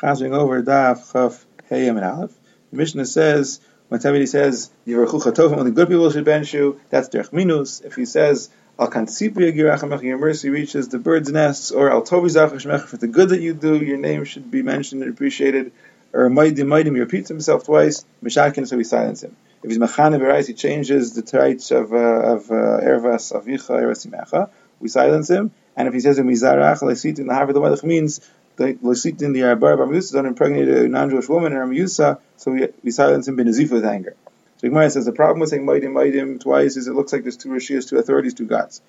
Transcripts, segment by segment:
chasing over daf chaf heyam and aleph. The Mishnah says when somebody says Yirachu Chatovim, only good people should bench you. That's derech minus. If he says Al Kansipria Girachamach, your mercy reaches the bird's nests, or Al Tovi for the good that you do, your name should be mentioned and appreciated. Or Maidim Maidim, he repeats himself twice. Mishakin, so we silence him. If he's Machane Berais, he changes the traits of uh, of uh, Ervas Avicha. We silence him. And if he says Mizarach Leisit in the Harvard the Malach means Leisit in the Barmusa don't impregnate a non-Jewish woman in Armusa, so we, we silence him Benazifa with anger. So Gemara says the problem with saying Maidim Maidim twice is it looks like there's two Rishiyas, two authorities, two gods.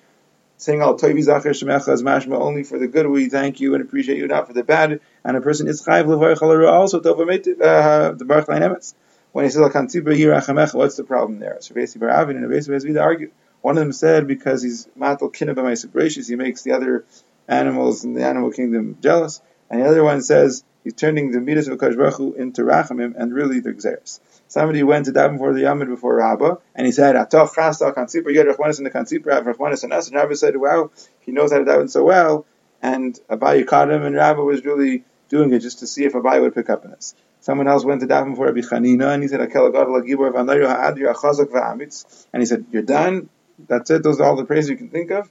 Saying Al Toivi Zacher Shemecha is mashma only for the good we thank you and appreciate you, not for the bad. And a person is chayv levarich also tovamet uh, the Baruch Emes. When he says Al Kantzibra Yirachamecha, what's the problem there? So Vesi Baravin and Vesi Vesi argue. One of them said because he's matal kinabamais gracious, he makes the other animals in the animal kingdom jealous. And the other one says he's turning the midas of Baruch into rachamim, and really they're xeris. Somebody went to daven for the Yamid before Rabba, and he said, "Atoch chasta kansipra, you had Rachmanis in the kansipra, have Rachmanis in us." And Rabba said, "Wow, he knows how to daven so well." And Abaye caught him, and Rabba was really doing it just to see if Abaye would pick up on this. Someone else went to daven for Rabbi Chanina, and he said, and he said, "You're done. That's it. Those are all the praise you can think of."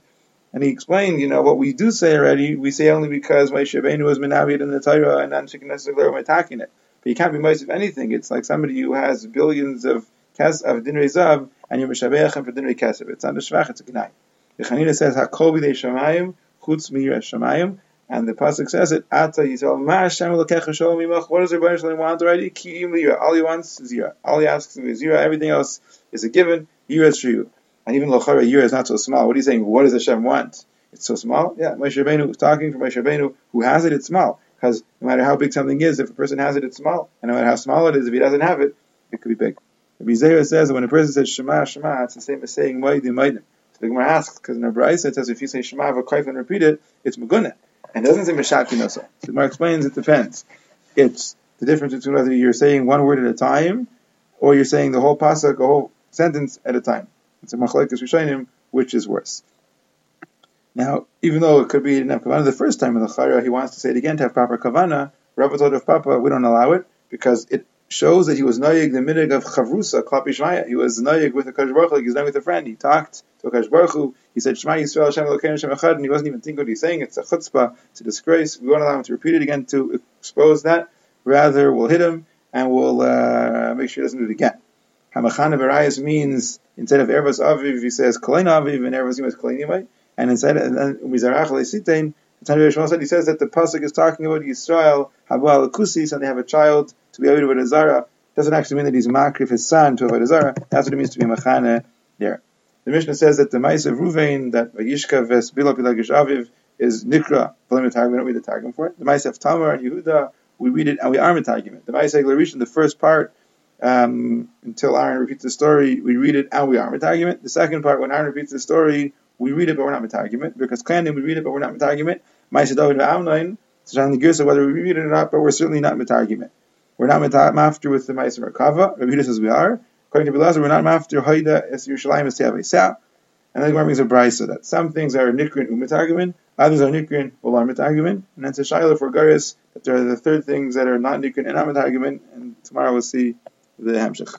And he explained, you know, what we do say already, we say only because Moshe Rabbeinu was menavied in the Torah, and then Shekhinah Segler attacking it. But you can't be most of anything. It's like somebody who has billions of kes of dinrei zav, and you're mishabeach for dinrei kesef. It's not a shvach, it's a gnai. The Chanina says, "Hakol b'dei shamayim chutz miyir shamayim," and the pasuk says it, "Ata Yisrael ma Hashem lokecha shalom imach." What does the Rebbeinu Shalom want already? Ki im. All he wants is yira. All he asks is yira. Everything else is a given. Yira is for you. And even lochara yira is not so small. What are you saying? What does Hashem want? It's so small. Yeah, Moshe Rabbeinu talking for Moshe Rabbeinu, who has it. It's small. Because no matter how big something is, if a person has it, it's small. And no matter how small it is, if he doesn't have it, it could be big. Rabbi Zera says that when a person says Shema, Shema, it's the same as saying Moedim, Moedim. So the Gemara asks, because in the Brisa it says if you say Shema v'kaif and repeat it, it's Magunah. And it doesn't say Nosa. So the Gemara explains it depends. It's the difference between whether you're saying one word at a time, or you're saying the whole pasuk, a whole sentence at a time. It's a machlekes rishonim, which is worse. Now, even though it could be enough kavana the first time in the chayra, he wants to say it again to have proper kavana. Rabbi told of Papa, we don't allow it because it shows that he was noyig the minig of chavrusa klapi shmaya. He was noyig with a Kadosh Baruch like he's done with a friend. He talked to a Kadosh Baruch. He said Shema Yisrael Hashem Elokeinu Hashem Echad, and he wasn't even thinking what he's saying. It's a chutzpah, it's a disgrace. We won't allow him to repeat it again to expose that. Rather, we'll hit him and we'll uh, make sure he doesn't do it again. Hamachana Berayas means instead of Ervas Aviv, he says Kalein Aviv, and Ervas Yimais Kalein and instead, and then Mizarach Leisitein, the said he says that the pasuk is talking about Yisrael Habal Kusis, and they have a child to be able to Zara. Doesn't actually mean that he's makrif his son to avoid Zara. That's what it means to be machane there. The Mishnah says that the Ma'is of Ruvain, that Vayishka Ves Bila Pilagish Aviv, is Nikra. We don't read the Targum for it. The Ma'is of Tamar and Yehuda, we read it and we are Targum The Ma'is of Glarishan, the first part, um, until Aaron repeats the story, we read it and we are Targum The second part, when Aaron repeats the story, we read it, but we're not argument because Klanim we read it, but we're not argument. Ma'aseh David v'Amnain, so on whether we read it or not, but we're certainly not argument. We're not mafter with the Ma'aseh Merkava. Rabbi says we are. According to Bilazar, we're not mafter Haida es Yerushalayim es Te'avei And then the brings a brisa that some things are nikrin u'mitargumin, others are nikrin u'lar mitargumin, and then to Shiloh for Garis that there are the third things that are not nikrin and not mitargumin, and tomorrow we'll see the Hamshach.